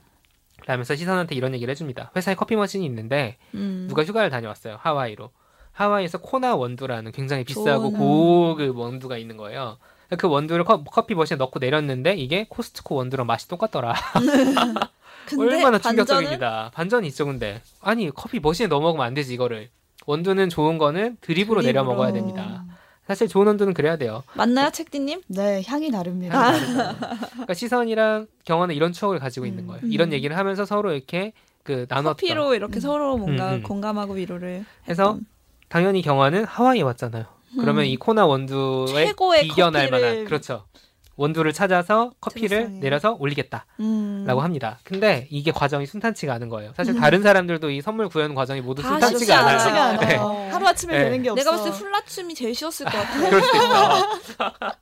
라면서 시선한테 이런 얘기를 해줍니다. 회사에 커피 머신이 있는데 음. 누가 휴가를 다녀왔어요 하와이로. 하와이에서 코나 원두라는 굉장히 비싸고 고급 원두가 있는 거예요. 그 원두를 커, 커피 머신에 넣고 내렸는데 이게 코스트코 원두랑 맛이 똑같더라. [laughs] 얼마나 반전은 충격적입니다. 반전이 있죠, 근데. 아니, 커피 머신에 넣어 먹으면 안 되지, 이거를. 원두는 좋은 거는 드립으로 내려 드립으로. 먹어야 됩니다. 사실 좋은 원두는 그래야 돼요. 맞나요, 책디님? 네, 향이 다릅니다. 향이. [laughs] 그러니까 시선이랑 경화는 이런 추억을 가지고 있는 거예요. 음. 이런 얘기를 하면서 서로 이렇게 그 나눴던. 커피로 이렇게 서로 뭔가 음, 음. 공감하고 위로를 해서. 당연히 경화는 하와이에 왔잖아요. 그러면 음. 이 코나 원두의 최고의 비견할 커피를 만한 그렇죠. 원두를 찾아서 커피를 세상에. 내려서 올리겠다라고 음. 합니다. 근데 이게 과정이 순탄치가 않은 거예요. 사실 음. 다른 사람들도 이 선물 구하는 과정이 모두 다 순탄치가 않아요. 않아요. 네. 어. 하루 아침에 네. 되는 게 없어. 내가 봤을 때 훌라춤이 제일 쉬웠을 것 같아. 그럴 수도 있어. [laughs]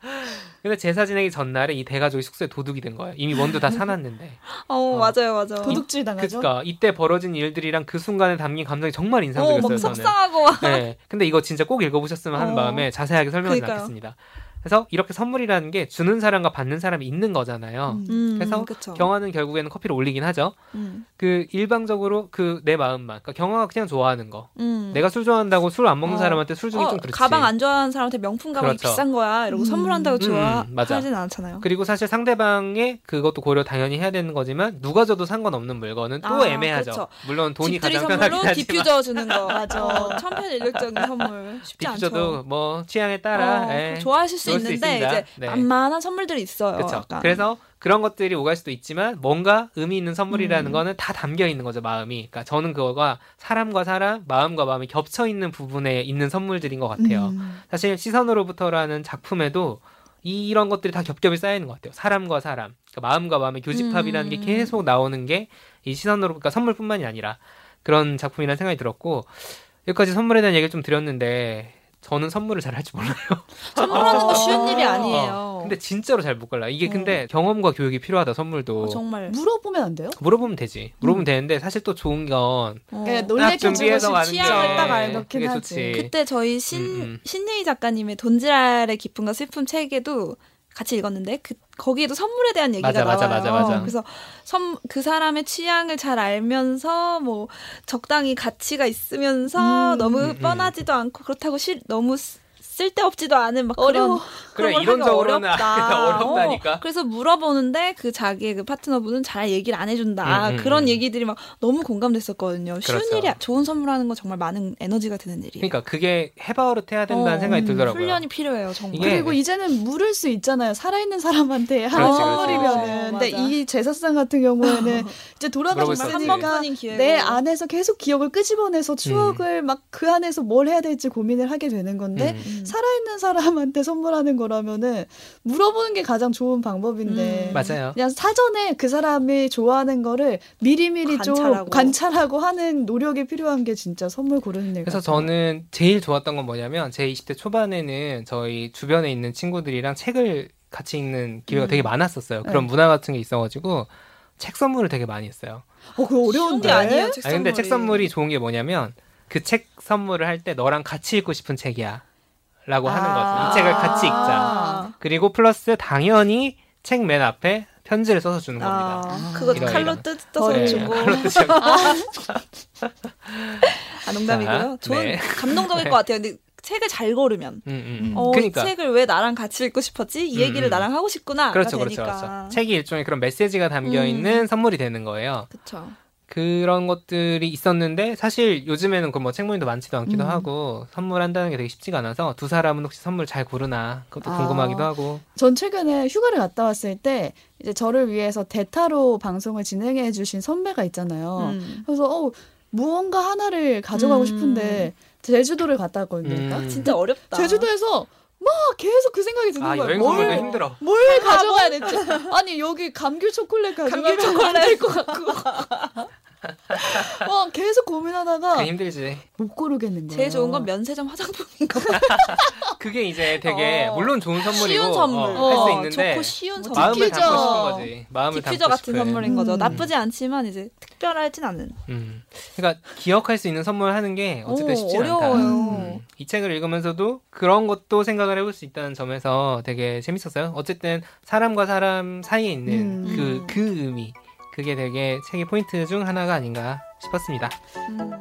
근데 제사 지내기 전날에 이 대가족이 숙소에 도둑이 된 거예요. 이미 원두 다 사놨는데. 어, 맞아요, 맞아. 도둑질 당하죠. 그러니까 이때 벌어진 일들이랑 그 순간에 담긴 감정이 정말 어, 인상적이었어요. 막 저는. 속상하고 막. 네. 근데 이거 진짜 꼭 읽어보셨으면 하는 어. 마음에 자세하게 그러니까요. 않겠습니다. 그래서 이렇게 선물이라는 게 주는 사람과 받는 사람이 있는 거잖아요. 음. 음, 그래서 그쵸. 경화는 결국에는 커피를 올리긴 하죠. 음, 그 일방적으로 그 내 마음만. 그러니까 경화가 그냥 좋아하는 거. 음. 내가 술 좋아한다고 술 안 먹는 어. 사람한테 술 주기 어, 좀 그렇지. 가방 안 좋아하는 사람한테 명품 가방이 그렇죠. 비싼 거야. 이러고 음. 선물한다고 좋아. 음, 맞아. 하진 않잖아요. 그리고 사실 상대방의 그것도 고려 당연히 해야 되는 거지만 누가 줘도 상관없는 물건은 또 아, 애매하죠. 그렇죠. 물론 돈이 가장 편하긴 선물로 하지만 디퓨저 주는 거. [laughs] 맞아. 어, 천편일률적인 선물. 쉽지 않죠. 디퓨저도 뭐 취향에 따라 어, 예. 좋아하실 수수 있는데 있습니다. 이제 네. 만만한 선물들이 있어요. 그렇죠. 그래서 그런 것들이 오갈 수도 있지만 뭔가 의미 있는 선물이라는 음. 거는 다 담겨 있는 거죠 마음이. 그러니까 저는 그거가 사람과 사람, 마음과 마음이 겹쳐 있는 부분에 있는 선물들인 것 같아요. 음. 사실 시선으로부터라는 작품에도 이런 것들이 다 겹겹이 쌓여 있는 것 같아요. 사람과 사람, 그러니까 마음과 마음의 교집합이라는 게 음. 계속 나오는 게 이 시선으로, 그러니까 선물뿐만이 아니라 그런 작품이라는 생각이 들었고 여기까지 선물에 대한 얘기를 좀 드렸는데 저는 선물을 잘할줄 몰라요. 선물하는 거 어. 쉬운 일이 아니에요. 어, 근데 진짜로 잘못 골라. 이게 어. 근데 경험과 교육이 필요하다 선물도. 어, 정말. 물어보면 안 돼요? 물어보면 되지. 물어보면 음. 되는데 사실 또 좋은 건 어. 그러니까 놀래켜 주고 싶 가는 취향을 게딱 알놓긴 그게 하지. 좋지. 그때 저희 신 음, 음. 신예희 작가님의 돈지랄의 기쁨과 슬픔 책에도 같이 읽었는데 그 거기에도 선물에 대한 얘기가 맞아, 나와요. 맞아, 맞아. 그래서 선, 그 사람의 취향을 잘 알면서 뭐 적당히 가치가 있으면서 음. 너무 음, 음. 뻔하지도 않고 그렇다고 실, 너무 쓰- 쓸데없지도 않은 막 어려워. [laughs] 그런 그래 이론적으로는 어렵다. [laughs] 어렵다니까. 어, 그래서 물어보는데 그 자기의 그 파트너분은 잘 얘기를 안 해준다. 음, 음, 그런 음. 얘기들이 막 너무 공감됐었거든요. 쉬운 그렇죠. 일이 좋은 선물하는 건 정말 많은 에너지가 드는 일이에요. 그러니까 그게 해바우릇 해야 된다는 어, 생각이 음, 들더라고요. 훈련이 필요해요, 정말. 이게- 그리고 이제는 물을 수 있잖아요. 살아있는 사람한테 그렇지, 그렇지. 선물이면은. 어, 근데 맞아. 이 제사상 같은 경우에는 [laughs] 이제. 한 돌아가셨으니까. 내 안에서 계속 기억을 끄집어내서 추억을 막 그 안에서 뭘 해야 될지 고민을 하게 되는 건데 음. 음. 살아있는 사람한테 선물하는 거라면은 물어보는 게 가장 좋은 방법인데 음. 맞아요. 그냥 사전에 그 사람이 좋아하는 거를 미리미리 관찰하고. 좀 관찰하고 하는 노력이 필요한 게 진짜 선물 고르는 일 그래서 같아요. 저는 제일 좋았던 건 뭐냐면 제 20대 초반에는 저희 주변에 있는 친구들이랑 책을 같이 읽는 기회가 음. 되게 많았었어요. 그런 네. 문화 같은 게 있어가지고 책 선물을 되게 많이 했어요. 어, 그거 쉬운 어려운데 게 아니에요, 책 아니 근데 선물이. 책 선물이 좋은 게 뭐냐면 그 책 선물을 할 때 너랑 같이 읽고 싶은 책이야. 라고 하는 아. 거죠. 이 책을 같이 읽자. 아, 그리고 플러스 당연히 책 맨 앞에 편지를 써서 주는 겁니다. 아, 그거 이런, 칼로 이런. 뜯어서 네. 주고. 칼로 뜯어서. 아, [laughs] 농담이고요. 자, 좋은 네. 감동적일 [laughs] 것 같아요. 근데 책을 잘 고르면. 음, 음. 어, 그러니까. 이 책을 왜 나랑 같이 읽고 싶었지? 이 음, 얘기를 음. 나랑 하고 싶구나. 그렇죠, 그렇죠, 되니까. 그렇죠. 책이 일종의 그런 메시지가 담겨 음. 있는 선물이 되는 거예요. 그쵸. 그런 것들이 있었는데 사실 요즘에는 그뭐 책모임도 많지도 않기도 음. 하고 선물한다는 게 되게 쉽지가 않아서 두 사람은 혹시 선물 잘 고르나 그것도 아. 궁금하기도 하고. 전 최근에 휴가를 갔다 왔을 때 이제 저를 위해서 대타로 방송을 진행해 주신 선배가 있잖아요. 음. 그래서 어 무언가 하나를 가져가고 음. 싶은데 제주도를 갔다 왔거든요. 음. 그러니까 진짜 어렵다. 제주도에서 막 계속 그 생각이 드는 아 거예요. 여행 뭘, 힘들어. 뭘 가져가야 될지. 아니 여기 감귤 초콜릿 가져가면 감귤 초콜릿. 안될것 같고. [laughs] [laughs] 어, 계속 고민하다가 힘들지. 못 고르겠는 거예요. 제일 좋은 건 면세점 화장품인 거. [laughs] 그게 이제 되게 어. 물론 좋은 선물이고 쉬운 선물. 어, 할수 어, 있는데 좋고 쉬운 뭐 선물. 마음을 디퓨저. 담고 싶은 거지. 마음을 디퓨저 담고 같은 싶은. 선물인 거죠. 음. 나쁘지 않지만 이제 특별하진 않은. 음. 그러니까 기억할 수 있는 선물 하는 게 어쨌든 오, 쉽지 어려워요. 않다. 음. 이 책을 읽으면서도 그런 것도 생각을 해볼 수 있다는 점에서 되게 재밌었어요. 어쨌든 사람과 사람 사이에 있는 음. 그, 그 의미. 그게 되게 책의 포인트 중 하나가 아닌가 싶었습니다. 음.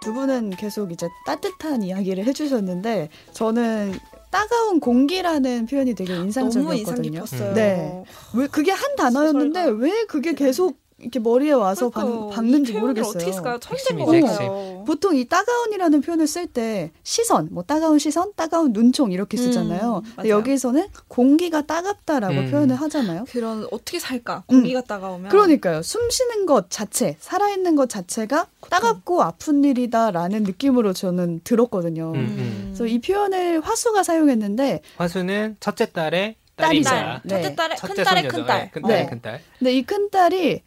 두 분은 계속 이제 따뜻한 이야기를 해주셨는데 저는 따가운 공기라는 표현이 되게 인상 인상적이었거든요. 깊었어요. 네. 왜 그게 한 단어였는데. 왜 그게 계속 이렇게 머리에 와서 박, 그러니까요. 이 표현을 모르겠어요. 어떻게 쓸까요? 천재인 것 핵심이죠, 같아요. 보통 이 따가운이라는 표현을 쓸 때 시선, 뭐 따가운 시선, 따가운 눈총 이렇게 쓰잖아요. 음, 근데 맞아요. 여기에서는 공기가 따갑다라고 음. 표현을 하잖아요. 그런 어떻게 살까? 공기가 따가우면. 그러니까요. 숨 쉬는 것 자체, 살아 있는 것 자체가 따갑고 아픈 일이다라는 느낌으로 저는 들었거든요. 음, 음. 그래서 이 표현을 화수가 사용했는데, 화수는 첫째 딸의 딸이다. 딸이다. 네. 첫째 딸의 큰 딸의 손녀죠. 큰 딸. 네, 큰 딸의 네. 큰 딸. 근데 이 큰 딸이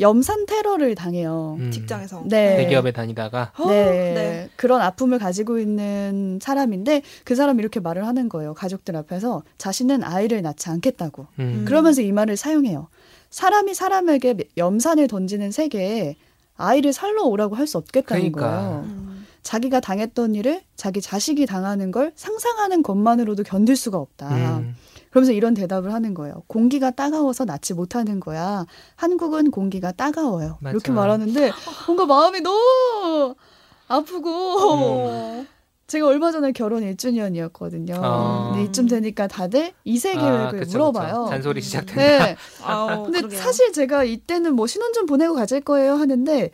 염산 테러를 당해요. 음. 직장에서. 네. 대기업에 다니다가 어, 네. 네. 그런 아픔을 가지고 있는 사람인데 그 사람이 이렇게 말을 하는 거예요. 가족들 앞에서 자신은 아이를 낳지 않겠다고. 음. 그러면서 이 말을 사용해요. 사람이 사람에게 염산을 던지는 세계에 아이를 살러 오라고 할 수 없겠다는 그러니까. 거예요. 음. 자기가 당했던 일을 자기 자식이 당하는 걸 상상하는 것만으로도 견딜 수가 없다. 음. 그러면서 이런 대답을 하는 거예요. 공기가 따가워서 낫지 못하는 거야. 한국은 공기가 따가워요. 맞아. 이렇게 말하는데 뭔가 마음이 너무 아프고 어. 제가 얼마 전에 결혼 1주년이었거든요. 아. 근데 이쯤 되니까 다들 2세 아, 계획을 그쵸, 물어봐요. 그쵸. 잔소리 시작된다. 네. 아우, 근데 그러게요. 사실 제가 이때는 뭐 신혼 좀 보내고 가질 거예요 하는데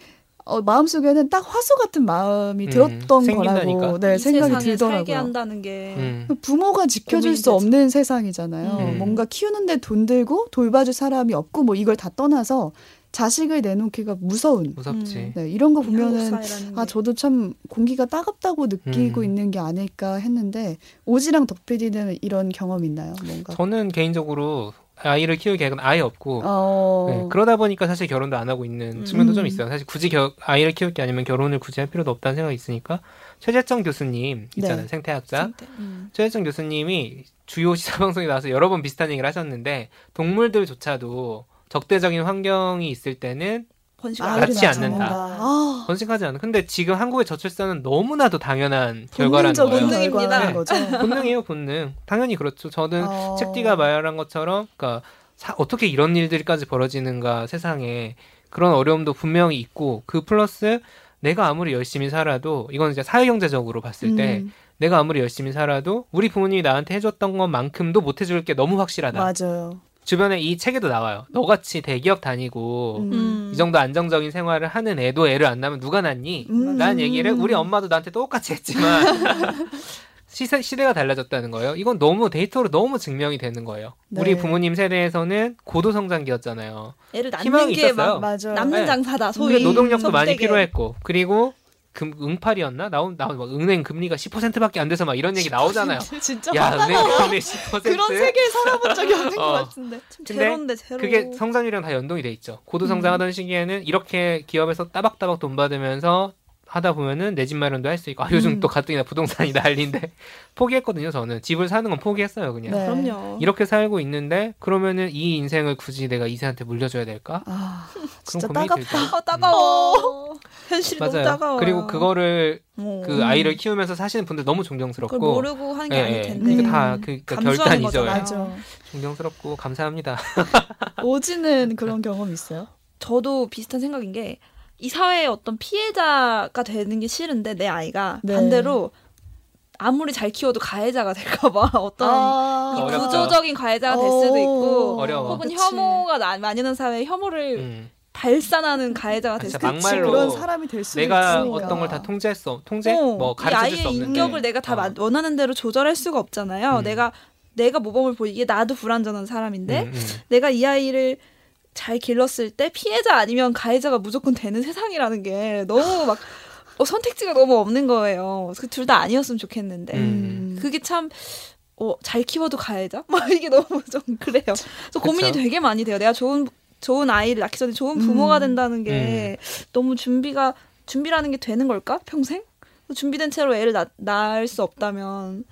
어, 마음속에는 딱 화수 같은 마음이 음, 들었던. 거라고 네, 이 생각이 들더라고요. 한다는 게 음. 부모가 지켜줄 수 되죠. 없는 세상이잖아요. 음. 뭔가 키우는데 돈 들고 돌봐줄 사람이 없고 뭐 이걸 다 떠나서 자식을 내놓기가 무서운 무섭지. 음. 네, 이런 거 보면은 아 게. 저도 참 공기가 따갑다고 느끼고 음. 있는 게 아닐까 했는데 오지랑 덕PD는 이런 경험 있나요? 뭔가 저는 개인적으로 아이를 키울 계획은 아예 없고 어... 네, 그러다 보니까 사실 결혼도 안 하고 있는 측면도 좀 음. 있어요. 사실 굳이 겨- 아이를 키울 게 아니면 결혼을 굳이 할 필요도 없다는 생각이 있으니까 최재정 교수님 있잖아요. 네. 생태학자. 상태. 음. 최재정 교수님이 주요 시사 [laughs] 방송에 나와서 여러 번 비슷한 얘기를 하셨는데 동물들조차도 적대적인 환경이 있을 때는 번식 아이를 낳지 낳지 않는다. 아, 번식하지 않아. 근데 지금 한국의 저출산은 너무나도 당연한 결과라는 거예요. 본능입니다. 거죠. 본능이에요, 본능. 당연히 그렇죠. 저는 어... 책디가 말한 것처럼, 그러니까 사- 어떻게 이런 일들까지 벌어지는가 세상에 그런 어려움도 분명히 있고 그 플러스 내가 아무리 열심히 살아도 이건 이제 사회경제적으로 봤을 때 음, 내가 아무리 열심히 살아도 우리 부모님이 나한테 해줬던 것만큼도 못 해줄 게 너무 확실하다. 맞아요. 주변에 이 책에도 나와요. 너같이 대기업 다니고 음. 음. 이 정도 안정적인 생활을 하는 애도 애를 안 낳으면 누가 낳니? 음. 라는 얘기를 우리 엄마도 나한테 똑같이 했지만 [laughs] 시세, 시대가 달라졌다는 거예요. 이건 너무 데이터로 너무 증명이 되는 거예요. 네. 우리 부모님 세대에서는 고도 성장기였잖아요. 애를 낳는 희망이 게 있었어요. 막. 남는 네. 장사다. 소위 그러니까 노동력도 많이 선택에. 필요했고 그리고 금, 응팔이었나? 나온 나온 막 은행 금리가 10%밖에 안 돼서 막 이런 얘기 나오잖아요. 진짜 야. 은행 금리 10%. 그런 세계에 살아본 적이 없는 것 어. 같은데. 참 근데 제로인데 제로. 그게 성장률이랑 다 연동이 돼 있죠. 고도 음. 성장하던 시기에는 이렇게 기업에서 따박따박 돈 받으면서 하다 보면은 내 집 마련도 할 수 있고 아, 요즘 음. 또 가뜩이나 부동산이 난리인데 [laughs] 포기했거든요. 저는 집을 사는 건 포기했어요. 그냥 네. 그럼요. 이렇게 살고 있는데 그러면은 이 인생을 굳이 내가 이세한테 물려줘야 될까? 아, 그런 진짜 고민이 따갑다. 들죠. 아 따가워. 현실이 너무 맞아요. 따가워. 그리고 그거를 어. 그 아이를 키우면서 사시는 분들 너무 존경스럽고 모르고 하는 게 예, 아닐 예. 텐데. 이거 음. 다 그, 그 감수하는 결단이죠. 예. 거잖아요. 맞아. 존경스럽고 감사합니다. [laughs] [laughs] 오지는 그런 경험 있어요? 저도 비슷한 생각인 게 이 사회의 어떤 피해자가 되는 게 싫은데 내 아이가 네. 반대로 아무리 잘 키워도 가해자가 될까봐 [laughs] 어떤 아, 이. 구조적인 가해자가 될 수도 있고 어려워. 혹은 그치. 혐오가 나- 만연한 사회에 혐오를 음. 발산하는 가해자가 될 진짜 수도 그치, 막말로 그런 사람이 될 수도 내가 있으니까. 어떤 걸 다 통제했어. 통제? 어, 뭐이 가르쳐 줄 아이의 수 없는데. 인격을 내가 다 어. 마- 원하는 대로 조절할 수가 없잖아요. 음. 내가 내가 모범을 보이기에 나도 불완전한 사람인데 음, 음. 내가 이 아이를 잘 길렀을 때 피해자 아니면 가해자가 무조건 되는 세상이라는 게 너무 막 어, 선택지가 너무 없는 거예요. 그 둘 다 아니었으면 좋겠는데 음. 그게 참. 어, 잘 키워도 가해자? [laughs] 막 이게 너무 좀 그래요. 그래서 고민이. 되게 많이 돼요. 내가 좋은 좋은 아이를 낳기 전에 좋은 부모가 음. 된다는 게 너무 준비가 준비라는 게 되는 걸까? 평생? 준비된 채로 애를 낳, 낳을 수 없다면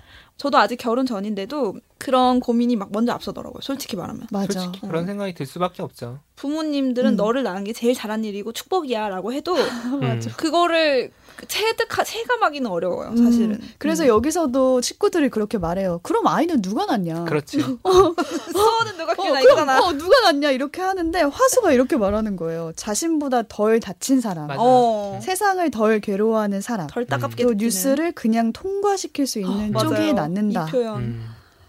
저도 아직 결혼 전인데도 그런 고민이 막 먼저 앞서더라고요. 솔직히 말하면. 맞아. 솔직히 그런 생각이 들 수밖에 없죠. 부모님들은 음. 너를 낳은 게 제일 잘한 일이고 축복이야라고 해도 [laughs] 맞아. 그거를 체득하 체감하기는 어려워요. 음, 사실은. 그래서 음. 여기서도 친구들이 그렇게 말해요. 그럼 아이는 누가 낳냐? 그렇지. [laughs] 수호는 누가 어, 키우나 그럼. 어, 누가 낳냐? 이렇게 하는데 화수가 이렇게 말하는 거예요. 자신보다 덜 다친 사람. 어. 세상을 덜 괴로워하는 사람. 덜 따갑게 또. 뉴스를 그냥 통과시킬 수 있는 맞아요. 쪽이 낳는다. 이 표현. 음.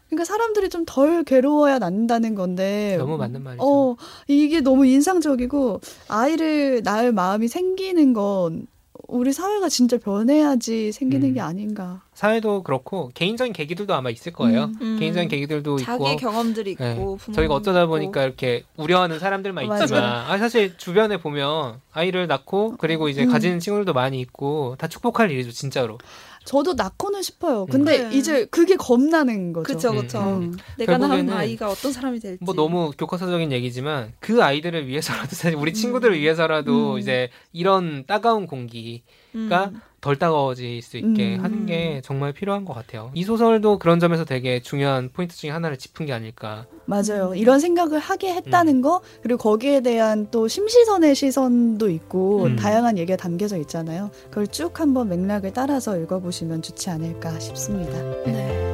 그러니까 사람들이 좀 덜 괴로워야 난다는 건데. 너무 맞는 말이죠. 어, 이게 너무 인상적이고 아이를 낳을 마음이 생기는 건 우리 사회가 진짜 변해야지 생기는 음. 게 아닌가. 사회도 그렇고 개인적인 계기들도 아마 있을 거예요. 음. 개인적인 계기들도 자기 있고 경험들이 있고 네. 저희가 어쩌다 있고. 보니까 이렇게 우려하는 사람들만. 있지만 아, 사실 주변에 보면 아이를 낳고 그리고 이제 음. 가지는 친구들도 많이 있고 다 축복할 일이죠 진짜로. 저도 낳고는 싶어요. 근데 네. 이제 그게 겁나는 거죠. 그쵸 그쵸 음. 내가 낳은 아이가 어떤 사람이 될지 뭐 너무 교과서적인 얘기지만 그 아이들을 위해서라도 사실 우리 친구들을 위해서라도 음. 이제 이런 따가운 공기가 음. 덜 따가워질 수 있게 음. 하는 게 정말 필요한 것 같아요. 이 소설도 그런 점에서 되게 중요한 포인트 중에 하나를 짚은 게 아닐까. 맞아요. 음. 이런 생각을 하게 했다는 거, 그리고 거기에 대한 또 심시선의 시선도 있고, 음. 다양한 얘기가 담겨져 있잖아요. 그걸 쭉 한번 맥락을 따라서 읽어보시면 좋지 않을까 싶습니다. 네.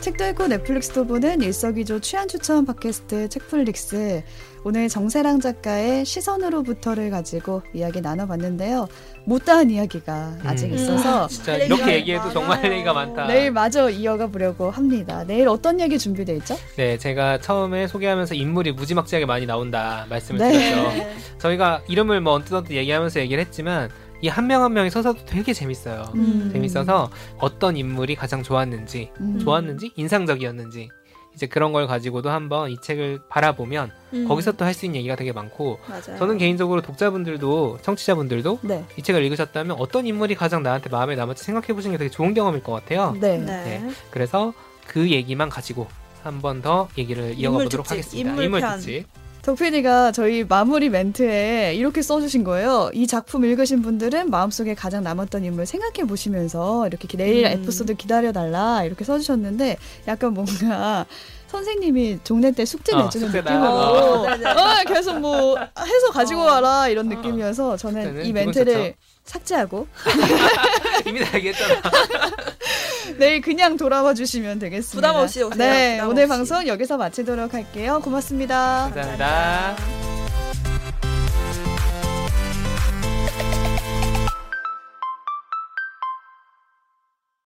책도 읽고 넷플릭스도 보는 일석이조 취한 추천 팟캐스트 책플릭스. 오늘 정세랑 작가의 시선으로부터를 가지고 이야기 나눠봤는데요. 못다한 이야기가 아직 음. 있어서 [laughs] 진짜 할 이렇게 얘기해도 정말 할. 얘기가 많다. 내일 마저 이어가 보려고 합니다. 내일 어떤 얘기 준비돼 있죠? 네, 제가 처음에 소개하면서 인물이 무지막지하게 많이 나온다 말씀을 네. 드렸죠. [laughs] 네. 저희가 이름을 뭐 언뜻 언뜻 얘기하면서 얘기를 했지만 이한명한 명의 서사도 되게 재밌어요. 음. 재밌어서 어떤 인물이 가장 좋았는지, 음. 좋았는지, 인상적이었는지 이제 그런 걸 가지고도 한번 이 책을 바라보면 음. 거기서 또 할 수 있는 얘기가 되게 많고 맞아요. 저는 개인적으로 독자분들도 청취자분들도 네. 이 책을 읽으셨다면 어떤 인물이 가장 나한테 마음에 남을지 생각해 보시는 게 되게 좋은 경험일 것 같아요. 네. 네. 네. 그래서 그 얘기만 가지고 한 번 더 얘기를 이어가 보도록 하겠습니다. 인물 인물 편. 특집. 덕PD가 저희 마무리 멘트에 이렇게 써주신 거예요. 이 작품 읽으신 분들은 마음속에 가장 남았던 인물 생각해 보시면서 이렇게 내일 음. 에피소드 기다려달라 이렇게 써주셨는데 약간 뭔가 [laughs] 선생님이 종례 때 숙제 어, 내주는 숙제다. 느낌으로 어, 네, 네. 어, 계속 뭐 해서 가지고 어. 와라 이런 어. 느낌이어서 저는 이 멘트를. 삭제하고 [laughs] 이미 다 얘기했잖아. [laughs] 내일 그냥 돌아와 주시면 되겠습니다. 부담 없이 오세요. 네, 부담 오늘 없이. 방송 여기서 마치도록 할게요. 고맙습니다. 감사합니다.